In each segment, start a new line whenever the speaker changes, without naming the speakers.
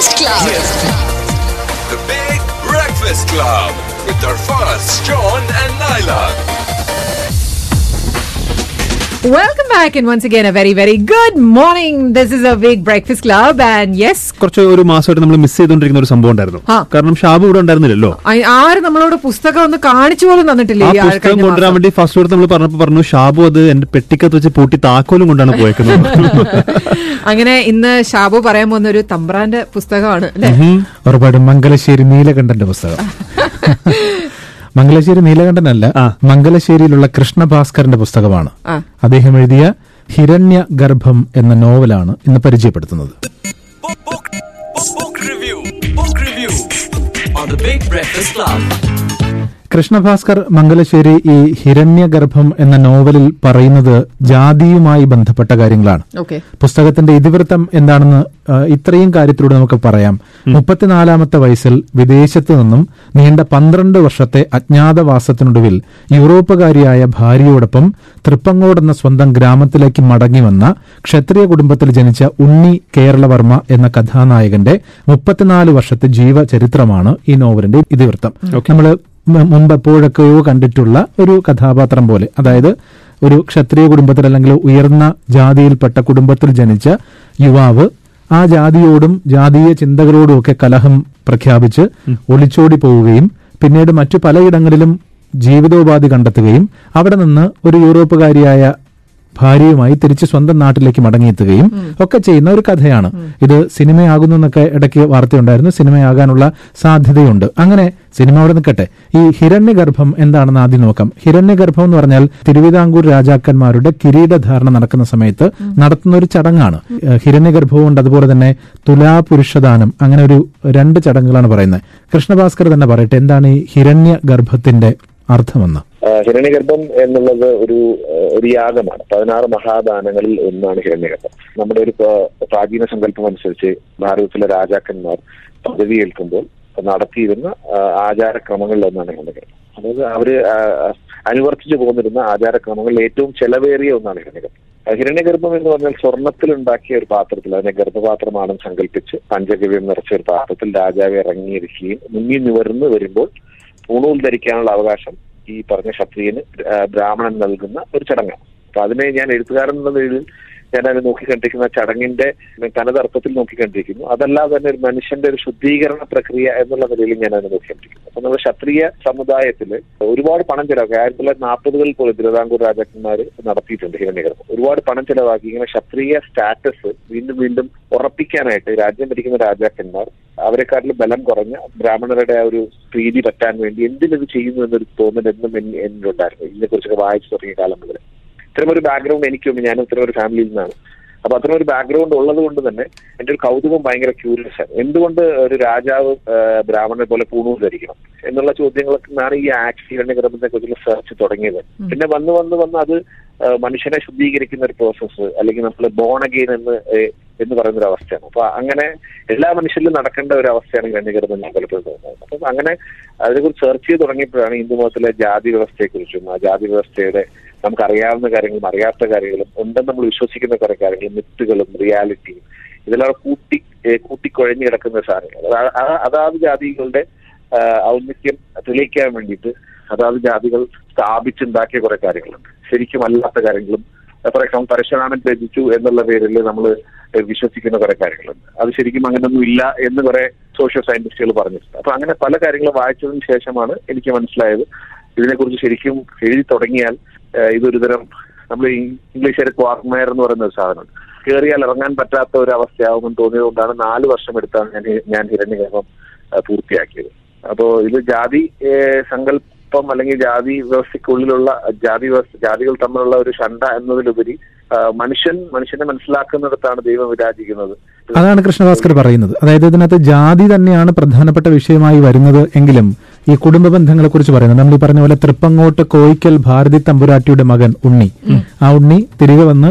Breakfast Club.
The Big Breakfast Club with first John and Nyla.
Welcome back and once again a very very good morning. This is a big breakfast club and yes.
കുറച്ച് ഒരു മാസമായിട്ട് നമ്മൾ miss ചെയ്തുകൊണ്ടിരിക്കുന്ന ഒരു സംഭവം ഉണ്ടായിരുന്നു. കാരണം ഷാബു ഇവിടെ ഉണ്ടായിരുന്നില്ലല്ലോ.
ആര് നമ്മളോട് പുസ്തകം ഒന്ന് കാണിച്ചു പോലും തന്നിട്ടില്ലേ
ആ പുസ്തകം കൊണ്ടുവരാൻ? വേണ്ടി ഫസ്റ്റ് കൊടുത്ത് നമ്മൾ പറഞ്ഞപ്പോൾ പറഞ്ഞു ഷാബു അത് എന്റെ പെട്ടിക്കത്ത് വെച്ച് പൂട്ടി താക്കോലും കൊണ്ടാണ് പോയേക്കുന്നത്.
അങ്ങനെ ഇന്ന് ഷാബു പറയാൻ പോകുന്ന ഒരു തമ്പ്രാന്റെ പുസ്തകമാണ് അല്ലെ?
ഉറപ്പായിട്ടും മംഗലശ്ശേരി നീലകണ്ഠന്റെ പുസ്തകം. മംഗലശ്ശേരി നീലകണ്ഠനല്ല. മംഗലശ്ശേരിയിലുള്ള കൃഷ്ണഭാസ്കറിന്റെ പുസ്തകമാണ് അദ്ദേഹം എഴുതിയ ഹിരണ്യ ഗർഭം എന്ന നോവലാണ് ഇന്ന് പരിചയപ്പെടുത്തുന്നത്
Book, book, book, book review. Book review on the Big Breakfast Club.
കൃഷ്ണഭാസ്കർ Mangalassery ഈ ഹിരണ്യഗർഭം എന്ന നോവലിൽ പറയുന്നത് ജാതിയുമായി ബന്ധപ്പെട്ട കാര്യങ്ങളാണ്. പുസ്തകത്തിന്റെ ഇതിവൃത്തം എന്താണെന്ന് ഇത്രയും കാര്യത്തിലൂടെ നമുക്ക് പറയാം. മുപ്പത്തിനാലാമത്തെ വയസ്സിൽ വിദേശത്ത് നിന്നും നീണ്ട പന്ത്രണ്ട് വർഷത്തെ അജ്ഞാതവാസത്തിനൊടുവിൽ യൂറോപ്പുകാരിയായ ഭാര്യയോടൊപ്പം തൃപ്പങ്ങോട് എന്ന സ്വന്തം ഗ്രാമത്തിലേക്ക് മടങ്ങി വന്ന ക്ഷത്രിയ കുടുംബത്തിൽ ജനിച്ച ഉണ്ണി കേരളവർമ്മ എന്ന കഥാനായകന്റെ മുപ്പത്തിനാല് വർഷത്തെ ജീവചരിത്രമാണ് ഈ നോവലിന്റെ ഇതിവൃത്തം. നമ്മൾ മുമ്പ് എപ്പോഴൊക്കെയോ കണ്ടിട്ടുള്ള ഒരു കഥാപാത്രം പോലെ. അതായത് ഒരു ക്ഷത്രിയ കുടുംബത്തിൽ അല്ലെങ്കിൽ ഉയർന്ന ജാതിയിൽപ്പെട്ട കുടുംബത്തിൽ ജനിച്ച യുവാവ് ആ ജാതിയോടും ജാതീയ ചിന്തകളോടും ഒക്കെ കലഹം പ്രഖ്യാപിച്ച് ഒളിച്ചോടി പോവുകയും പിന്നീട് മറ്റു പലയിടങ്ങളിലും ജീവിതോപാധി കണ്ടെത്തുകയും അവിടെ നിന്ന് ഒരു യൂറോപ്പുകാരിയായ ഭാര്യയുമായി തിരിച്ച് സ്വന്തം നാട്ടിലേക്ക് മടങ്ങിയെത്തുകയും ഒക്കെ ചെയ്യുന്ന ഒരു കഥയാണ്. ഇത് സിനിമയാകുന്നു എന്നൊക്കെ ഇടയ്ക്ക് വാർത്തയുണ്ടായിരുന്നു. സിനിമയാകാനുള്ള സാധ്യതയുണ്ട്. അങ്ങനെ സിനിമ അവിടെ നിൽക്കട്ടെ. ഈ ഹിരണ്യഗർഭം എന്താണെന്ന് ആദ്യം നോക്കാം. ഹിരണ്യഗർഭം എന്ന് പറഞ്ഞാൽ തിരുവിതാംകൂർ രാജാക്കന്മാരുടെ കിരീടധാരണ നടക്കുന്ന സമയത്ത് നടത്തുന്ന ഒരു ചടങ്ങാണ്. ഹിരണ്യഗർഭവും ഉണ്ട്. അതുപോലെ തന്നെ തുലാപുരുഷദാനം. അങ്ങനെ ഒരു രണ്ട് ചടങ്ങുകളാണ് പറയുന്നത്. കൃഷ്ണഭാസ്കർ തന്നെ പറയട്ടെ എന്താണ് ഈ ഹിരണ്യഗർഭത്തിന്റെ അർത്ഥമെന്ന്.
ഹിരണ്യഗർഭം എന്നുള്ളത് ഒരു ഒരു യാഗമാണ്. പതിനാറ് മഹാദാനങ്ങളിൽ ഒന്നാണ് ഹിരണ്യഗർഭം. നമ്മുടെ ഒരു പ്ര- പ്രാചീന സങ്കല്പം അനുസരിച്ച് ഭാരതത്തിലെ രാജാക്കന്മാർ പദവി ഏൽക്കുമ്പോൾ നടത്തിയിരുന്ന ആചാരക്രമങ്ങളിൽ ഒന്നാണ് ഹിരണ്യഗർഭം. അതായത് അവർ അനുവർത്തിച്ചു പോന്നിരുന്ന ആചാരക്രമങ്ങളിൽ ഏറ്റവും ചെലവേറിയ ഒന്നാണ് ഹിരണ്യഗർഭം. ഹിരണ്യഗർഭം എന്ന് പറഞ്ഞാൽ സ്വർണത്തിൽ ഉണ്ടാക്കിയ ഒരു പാത്രത്തിൽ അതിനെ ഗർഭപാത്രമാണെന്ന് സങ്കല്പിച്ച് പഞ്ചഗവ്യം നിറച്ച ഒരു പാത്രത്തിൽ രാജാവ് ഇറങ്ങിയിരിക്കുകയും മുങ്ങി നിവർന്ന് വരുമ്പോൾ പൂണൂൽ ധരിക്കാനുള്ള അവകാശം ഈ പറഞ്ഞ ക്ഷത്രിയന് ബ്രാഹ്മണൻ നൽകുന്ന ഒരു ചടങ്ങാണ്. അപ്പൊ അതിനെ ഞാൻ എഴുത്തുകാരൻ എന്ന നിലയിൽ അതിനെ നോക്കിക്കണ്ടിരിക്കുന്ന. ചടങ്ങിന്റെ തനതർത്ഥത്തിൽ നോക്കിക്കണ്ടിരിക്കുന്നു. അതല്ലാതെ തന്നെ ഒരു മനുഷ്യന്റെ ഒരു ശുദ്ധീകരണ പ്രക്രിയ എന്നുള്ള നിലയിൽ ഞാൻ അതിനെ നോക്കിക്കണ്ടിരിക്കുന്നു. അപ്പൊ നമ്മുടെ ക്ഷത്രിയ സമുദായത്തിൽ ഒരുപാട് പണം ചെലവാക്കി ആയിരത്തി തൊള്ളായിരത്തി നാൽപ്പതുകളിൽ പോലും തിരുവിതാംകൂർ രാജാക്കന്മാർ നടത്തിയിട്ടുണ്ട് ഹിരണ്യകർമ്മം ഒരുപാട് പണം ചെലവാക്കി ഇങ്ങനെ ക്ഷത്രിയ സ്റ്റാറ്റസ് വീണ്ടും വീണ്ടും ഉറപ്പിക്കാനായിട്ട് രാജ്യം ഭരിക്കുന്ന രാജാക്കന്മാർ അവരെക്കാട്ടിൽ ബലം കുറഞ്ഞ ബ്രാഹ്മണരുടെ ആ ഒരു പ്രീതി പറ്റാൻ വേണ്ടി എന്തിനത് ചെയ്യുന്നു എന്നൊരു തോന്നൽ എന്നും എന്നിലുണ്ടായിരുന്നു. ഇതിനെക്കുറിച്ചൊക്കെ വായിച്ചു തുടങ്ങിയ കാലം മുതൽ ഇത്തരം ഒരു ബാക്ക്ഗ്രൗണ്ട് എനിക്കുണ്ട് ഞാനും ഇത്തരം ഒരു ഫാമിലിയിൽ നിന്നാണ്. അപ്പൊ അത്തരം ഒരു ബാക്ക്ഗ്രൗണ്ട് ഉള്ളത് കൊണ്ട് തന്നെ എന്റെ ഒരു കൗതുകം ഭയങ്കര ക്യൂരിയസ് ആണ്. എന്തുകൊണ്ട് ഒരു രാജാവ് ബ്രാഹ്മണനെ പോലെ പൂണൂർ ധരിക്കണം? എന്നുള്ള ചോദ്യങ്ങളൊക്കെ നിന്നാണ് ഈ ആക്സിഡന്റ് ഗ്രഹത്തെ കുറിച്ചുള്ള സെർച്ച് തുടങ്ങിയത് പിന്നെ വന്ന് വന്ന് വന്ന് അത് മനുഷ്യനെ ശുദ്ധീകരിക്കുന്ന ഒരു പ്രോസസ്സ് അല്ലെങ്കിൽ നമ്മൾ ബോൺ അഗെയിൻ എന്ന് എന്ന് പറയുന്ന ഒരു അവസ്ഥയാണ്. അപ്പൊ അങ്ങനെ എല്ലാ മനുഷ്യരിലും നടക്കേണ്ട ഒരു അവസ്ഥയാണ് ഗണ്യകരം ഞാൻ പലപ്പോഴും തോന്നുന്നത് അപ്പം അങ്ങനെ അതിനെക്കുറിച്ച് സെർച്ച് ചെയ്ത് തുടങ്ങിയപ്പോഴാണ് ഹിന്ദു മതത്തിലെ ജാതി വ്യവസ്ഥയെക്കുറിച്ചും ആ ജാതി വ്യവസ്ഥയുടെ നമുക്ക് അറിയാവുന്ന കാര്യങ്ങളും അറിയാത്ത കാര്യങ്ങളും ഉണ്ടെന്ന് നമ്മൾ വിശ്വസിക്കുന്ന കുറെ കാര്യങ്ങളും മിത്തുകളും റിയാലിറ്റിയും ഇതെല്ലാം കൂട്ടി കൂട്ടിക്കുഴഞ്ഞു കിടക്കുന്ന സാധനങ്ങൾ അതാ- അതാത് ജാതികളുടെ ഔന്നിത്യം തെളിയിക്കാൻ വേണ്ടിയിട്ട് അതാത് ജാതികൾ സ്ഥാപിച്ചുണ്ടാക്കിയ കുറെ കാര്യങ്ങളുണ്ട്. ശരിക്കും അല്ലാത്ത കാര്യങ്ങളും ഫോർ എക്സാമ്പിൾ പരശുരാമൻ രചിച്ചു എന്നുള്ള പേരിൽ നമ്മൾ വിശ്വസിക്കുന്ന കുറെ കാര്യങ്ങളുണ്ട്. അത് ശരിക്കും അങ്ങനെയൊന്നും ഇല്ല എന്ന് കുറെ സോഷ്യൽ സയന്റിസ്റ്റുകൾ പറഞ്ഞിട്ടുണ്ട്. അപ്പൊ അങ്ങനെ പല കാര്യങ്ങളും വായിച്ചതിന് ശേഷമാണ് എനിക്ക് മനസ്സിലായത്. ഇതിനെക്കുറിച്ച് ശരിക്കും എഴുതി തുടങ്ങിയാൽ ഇതൊരു തരം നമ്മൾ ഇംഗ്ലീഷുകാർ ക്വാർമയർ എന്ന് പറയുന്ന ഒരു സാധനമുണ്ട് കയറിയാൽ ഇറങ്ങാൻ പറ്റാത്ത ഒരു അവസ്ഥയാവുമെന്ന് തോന്നിയതുകൊണ്ടാണ് നാല് വർഷം എടുത്താണ് ഞാൻ ഞാൻ ഹിരണ്യകർമ്മം പൂർത്തിയാക്കിയത്. അപ്പോ ഇത് ജാതി സങ്കല്പം അല്ലെങ്കിൽ ജാതി വ്യവസ്ഥയ്ക്കുള്ളിലുള്ള ജാതി വ്യവസ്ഥ ജാതികൾ തമ്മിലുള്ള ഒരു ഷണ്ട എന്നതിലുപരി മനുഷ്യൻ മനുഷ്യനെ മനസ്സിലാക്കുന്നിടത്താണ് ദൈവം വിരാജിക്കുന്നത്.
അതാണ് കൃഷ്ണഭാസ്കർ പറയുന്നത്. അതായത് ഇതിനകത്ത് ജാതി തന്നെയാണ് പ്രധാനപ്പെട്ട വിഷയമായി വരുന്നത് എങ്കിലും ഈ കുടുംബ ബന്ധങ്ങളെ കുറിച്ച് പറയുന്നത്. നമ്മൾ ഈ പറഞ്ഞ പോലെ തൃപ്പങ്ങോട്ട് കോയിക്കൽ ഭാരതി തമ്പുരാട്ടിയുടെ മകൻ ഉണ്ണി. ആ ഉണ്ണി തിരികെ വന്ന്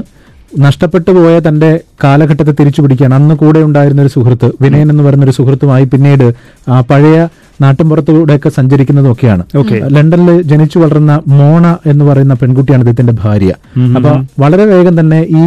നഷ്ടപ്പെട്ടു പോയ തന്റെ കാലഘട്ടത്തെ തിരിച്ചു പിടിക്കാൻ അന്ന് കൂടെ ഉണ്ടായിരുന്ന ഒരു സുഹൃത്ത് വിനയൻ എന്ന് പറയുന്ന ഒരു സുഹൃത്തുമായി പിന്നീട് ആ പഴയ നാട്ടിൻപുറത്തൂടെയൊക്കെ സഞ്ചരിക്കുന്നതൊക്കെയാണ്. ലണ്ടനിൽ ജനിച്ചു വളർന്ന മോണ എന്ന് പറയുന്ന പെൺകുട്ടിയാണ് ഇദ്ദേഹത്തിന്റെ ഭാര്യ. അപ്പൊ വളരെ വേഗം തന്നെ ഈ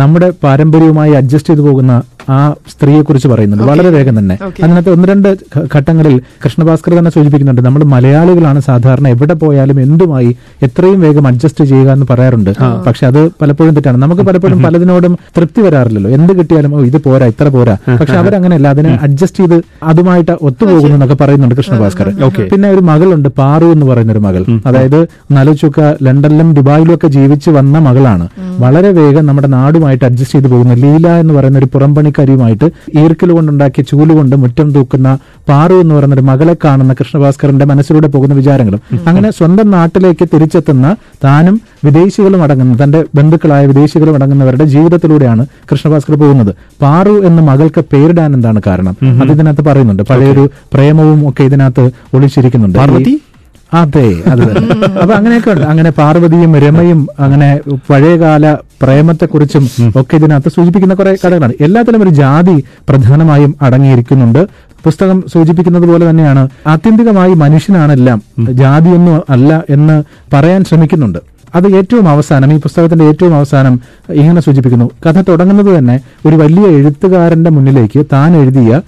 നമ്മുടെ പാരമ്പര്യവുമായി അഡ്ജസ്റ്റ് ചെയ്തു പോകുന്ന ആ സ്ത്രീയെ കുറിച്ച് പറയുന്നുണ്ട് വളരെ വേഗം തന്നെ. അതിനകത്ത് ഒന്ന് രണ്ട് ഘട്ടങ്ങളിൽ കൃഷ്ണഭാസ്കർ തന്നെ സൂചിപ്പിക്കുന്നുണ്ട്. നമ്മൾ മലയാളികളാണ് സാധാരണ എവിടെ പോയാലും എന്തുമായി എത്രയും വേഗം അഡ്ജസ്റ്റ് ചെയ്യുക എന്ന് പറയാറുണ്ട്. പക്ഷെ അത് പലപ്പോഴും തെറ്റാണ്. നമുക്ക് പലപ്പോഴും പലതിനോടും തൃപ്തി വരാറില്ലല്ലോ. എന്ത് കിട്ടിയാലും ഓ ഇത് പോരാ ഇത്ര പോരാ. പക്ഷെ അവരങ്ങനെയല്ല. അതിനെ അഡ്ജസ്റ്റ് ചെയ്ത് അതുമായിട്ട് ഒത്തുപോകുന്നു എന്നൊക്കെ പറയുന്നുണ്ട് കൃഷ്ണഭാസ്കർ. പിന്നെ ഒരു മകളുണ്ട് പാറു എന്ന് പറയുന്ന ഒരു മകൾ അതായത് നലച്ചുക്ക ലണ്ടനിലും ദുബായിലും ഒക്കെ ജീവിച്ച് വന്ന മകളാണ്. വളരെ വേഗം നമ്മുടെ നാടുമായിട്ട് അഡ്ജസ്റ്റ് ചെയ്ത് പോകുന്ന. ലീല എന്ന് പറയുന്ന ഒരു പുറംപണിക്കാരിയുമായിട്ട് ഈർക്കിൽ കൊണ്ടുണ്ടാക്കിയ ചൂലുകൊണ്ട് മുറ്റം തൂക്കുന്ന പാറു എന്ന് പറയുന്ന ഒരു മകളെ കാണുന്ന കൃഷ്ണഭാസ്കറിന്റെ മനസ്സിലൂടെ പോകുന്ന വിചാരങ്ങളും. അങ്ങനെ സ്വന്തം നാട്ടിലേക്ക് തിരിച്ചെത്തുന്ന താനും വിദേശികളും അടങ്ങുന്ന തന്റെ ബന്ധുക്കളായ വിദേശികളും അടങ്ങുന്നവരുടെ ജീവിതത്തിലൂടെയാണ് കൃഷ്ണഭാസ്കർ പോകുന്നത്. പാറു എന്ന മകൾക്ക് പേരിടാൻ എന്താണ് കാരണം? അത് ഇതിനകത്ത് പറയുന്നുണ്ട്. പഴയൊരു പ്രേമവും ഒക്കെ ഇതിനകത്ത് ഒളിച്ചിരിക്കുന്നുണ്ട്. അതെ അത് അപ്പൊ അങ്ങനെയൊക്കെ ഉണ്ട്. അങ്ങനെ പാർവതിയും രമയും അങ്ങനെ പഴയകാല പ്രേമത്തെക്കുറിച്ചും ഒക്കെ ഇതിനകത്ത് സൂചിപ്പിക്കുന്ന കുറെ കഥകളാണ്. എല്ലാത്തിലും ഒരു ജാതി പ്രധാനമായും അടങ്ങിയിരിക്കുന്നുണ്ട്. പുസ്തകം സൂചിപ്പിക്കുന്നത് പോലെ തന്നെയാണ് ആത്യന്തികമായി മനുഷ്യനാണെല്ലാം ജാതിയൊന്നും അല്ല എന്ന് പറയാൻ ശ്രമിക്കുന്നുണ്ട്. അത് ഏറ്റവും അവസാനം ഈ പുസ്തകത്തിന്റെ ഏറ്റവും അവസാനം ഇങ്ങനെ സൂചിപ്പിക്കുന്നു. കഥ തുടങ്ങുന്നത് തന്നെ ഒരു വലിയ എഴുത്തുകാരന്റെ മുന്നിലേക്ക് താൻ എഴുതിയ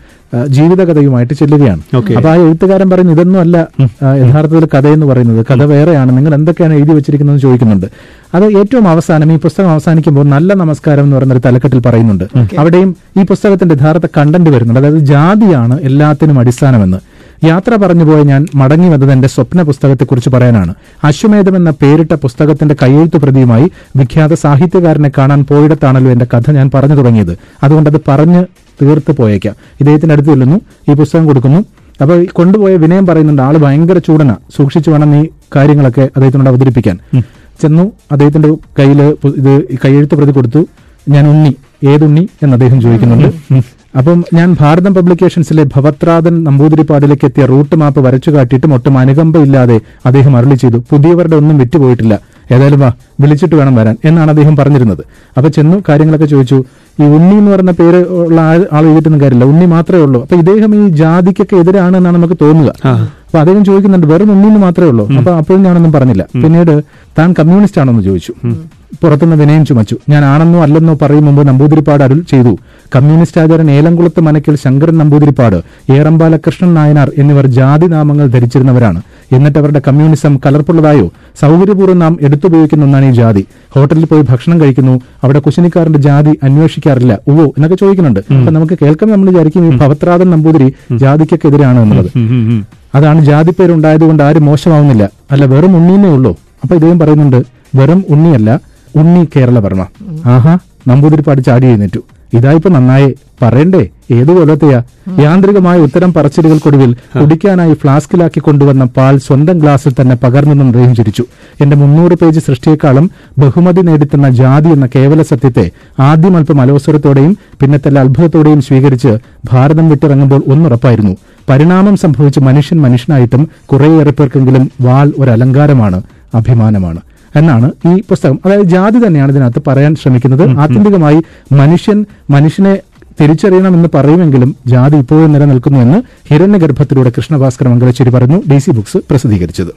ജീവിതകഥയുമായിട്ട് ചെല്ലുകയാണ്. അപ്പൊ ആ എഴുത്തുകാരൻ പറയുന്നത് ഇതൊന്നും അല്ല യഥാർത്ഥത്തിൽ കഥയെന്ന് പറയുന്നത്. കഥ വേറെയാണ്. നിങ്ങൾ എന്തൊക്കെയാണ് എഴുതി വെച്ചിരിക്കുന്നത് ചോദിക്കുന്നുണ്ട്. അത് ഏറ്റവും അവസാനം ഈ പുസ്തകം അവസാനിക്കുമ്പോൾ നല്ല നമസ്കാരം എന്ന് പറയുന്ന ഒരു തലക്കെട്ടിൽ പറയുന്നുണ്ട്. അവിടെയും ഈ പുസ്തകത്തിന്റെ യഥാർത്ഥ കണ്ടന്റ് വരുന്നുണ്ട്. അതായത് ജാതിയാണ് എല്ലാത്തിനും അടിസ്ഥാനമെന്ന്. യാത്ര പറഞ്ഞു പോയ ഞാൻ മടങ്ങി വന്നത് എന്റെ സ്വപ്ന പുസ്തകത്തെക്കുറിച്ച് പറയാനാണ്. അശ്വമേധം എന്ന പേരിട്ട പുസ്തകത്തിന്റെ കയ്യെഴുത്ത് പ്രതിയുമായി വിഖ്യാത സാഹിത്യകാരനെ കാണാൻ പോയിടത്താണല്ലോ എന്റെ കഥ ഞാൻ പറഞ്ഞു തുടങ്ങിയത്. അതുകൊണ്ട് അത് പറഞ്ഞ് തീർത്ത് പോയേക്കാം. ഇദ്ദേഹത്തിന്റെ അടുത്ത് ചെല്ലുന്നു ഈ പുസ്തകം കൊടുക്കുന്നു. അപ്പൊ കൊണ്ടുപോയ വിനയം പറയുന്നുണ്ട് ആൾ ഭയങ്കര ചൂടന. സൂക്ഷിച്ചു വേണം ഈ കാര്യങ്ങളൊക്കെ അദ്ദേഹത്തിനോട് അവതരിപ്പിക്കാൻ. ചെന്നു അദ്ദേഹത്തിന്റെ കയ്യിൽ ഇത് കൈയെഴുത്ത് കയ്യെഴുത്ത് പ്രതി കൊടുത്തു. ഞാൻ ഉണ്ണി ഏതുണ്ണി എന്ന് അദ്ദേഹം ചോദിക്കുന്നുണ്ട്. അപ്പം ഞാൻ ഭാരതം പബ്ലിക്കേഷൻസിലെ ഭവത്രാദൻ നമ്പൂതിരിപ്പാടിലേക്ക് എത്തിയ റൂട്ട് മാപ്പ് വരച്ചു കാട്ടിയിട്ടും ഒട്ടും അനുകമ്പയില്ലാതെ അദ്ദേഹം അരളി ചെയ്തു. പുതിയവരുടെ ഒന്നും വിറ്റുപോയിട്ടില്ല. ഏതായാലും വാ വിളിച്ചിട്ട് വേണം വരാൻ എന്നാണ് അദ്ദേഹം പറഞ്ഞിരുന്നത്. അപ്പൊ ചെന്നു കാര്യങ്ങളൊക്കെ ചോദിച്ചു. ഈ ഉണ്ണി എന്ന് പറയുന്ന പേര് ഉള്ള ആൾ ആൾ എഴുതിയിട്ടൊന്നും കാര്യമില്ല. ഉണ്ണി മാത്രമേ ഉള്ളൂ. അപ്പൊ ഇദ്ദേഹം ഈ ജാതിക്കൊക്കെ എതിരാണ് എന്നാണ് നമുക്ക് തോന്നുക. അപ്പൊ അദ്ദേഹം ചോദിക്കുന്നുണ്ട് വെറും ഉണ്ണിന്ന് മാത്രമേ ഉള്ളൂ? അപ്പൊ അപ്പോഴും ഞാനൊന്നും പറഞ്ഞില്ല. പിന്നീട് താൻ കമ്മ്യൂണിസ്റ്റ് ആണെന്ന് ചോദിച്ചു. പുറത്തുനിന്ന് വിനയം ചുമച്ചു. ഞാൻ ആണെന്നോ അല്ലെന്നോ പറയും മുമ്പ് നമ്പൂതിരിപ്പാട് അരുൾ ചെയ്തു. കമ്മ്യൂണിസ്റ്റ് ആചാരൻ ഏലംകുളത്ത് മനക്കിൽ ശങ്കരൻ നമ്പൂതിരിപ്പാട് ഏറമ്പാല കൃഷ്ണൻ നായനാർ എന്നിവർ ജാതി നാമങ്ങൾ ധരിച്ചിരുന്നവരാണ്. എന്നിട്ട് അവരുടെ കമ്മ്യൂണിസം കലർപ്പുള്ളതായോ? സൗകര്യപൂർവം നാം എടുത്തുപയോഗിക്കുന്ന ഒന്നാണ് ഈ ജാതി. ഹോട്ടലിൽ പോയി ഭക്ഷണം കഴിക്കുന്നു. അവിടെ കുശിനിക്കാരന്റെ ജാതി അന്വേഷിക്കാറില്ല. ഉവോ എന്നൊക്കെ ചോദിക്കുന്നുണ്ട്. അപ്പൊ നമുക്ക് കേൾക്കാൻ നമ്മൾ വിചാരിക്കും ഈ ഭവത്രാദൻ നമ്പൂതിരി ജാതിക്കൊക്കെ എതിരാണ് എന്നുള്ളത്. അതാണ് ജാതി പേരുണ്ടായതുകൊണ്ട് ആരും മോശമാവുന്നില്ല. അല്ല വെറും ഉണ്ണീന്നേ ഉള്ളൂ. അപ്പൊ ഇദ്ദേഹം പറയുന്നുണ്ട് വെറും ഉണ്ണിയല്ല ഉണ്ണി കേരളവർമ്മ. ആഹാ നമ്പൂതിരിപ്പാട് ചാടി എഴുന്നേറ്റു. ഇതായിപ്പോ നന്നായേ. പറയണ്ടേ? ഏതു കൊല്ലത്തെയാ? യാന്ത്രികമായ ഉത്തരം പറച്ചിലുകൾക്കൊടുവിൽ കുടിക്കാനായി ഫ്ലാസ്കിലാക്കി കൊണ്ടുവന്ന പാൽ സ്വന്തം ഗ്ലാസ്സിൽ തന്നെ പകർന്നെന്നും അദ്ദേഹം ചിരിച്ചു. എന്റെ മുന്നൂറ് പേജ് സൃഷ്ടിയേക്കാളും ബഹുമതി നേടിത്തുന്ന ജാതി എന്ന കേവല സത്യത്തെ ആദ്യം അല്പം അലോസരത്തോടെയും പിന്നത്തെ അത്ഭുതത്തോടെയും സ്വീകരിച്ച് ഭാരതം വിട്ടിറങ്ങുമ്പോൾ ഒന്നുറപ്പായിരുന്നു. പരിണാമം സംഭവിച്ച് മനുഷ്യൻ മനുഷ്യനായിട്ടും കുറേയേറെ പേർക്കെങ്കിലും വാൾ ഒരു അലങ്കാരമാണ് അഭിമാനമാണ്. എന്നാണ് ഈ പുസ്തകം. അതായത് ജാതി തന്നെയാണ് ഇതിനകത്ത് പറയാൻ ശ്രമിക്കുന്നത്. ആത്യന്തികമായി മനുഷ്യൻ മനുഷ്യനെ തിരിച്ചറിയണം എന്ന് പറയുമെങ്കിലും ജാതി ഇപ്പോഴും നിലനിൽക്കുന്നു എന്ന് ഹിരണ്യഗർഭത്തിലൂടെ കൃഷ്ണഭാസ്കർ മംഗലശ്ശേരി പറഞ്ഞു. ഡി സി ബുക്സ് പ്രസിദ്ധീകരിച്ചത്.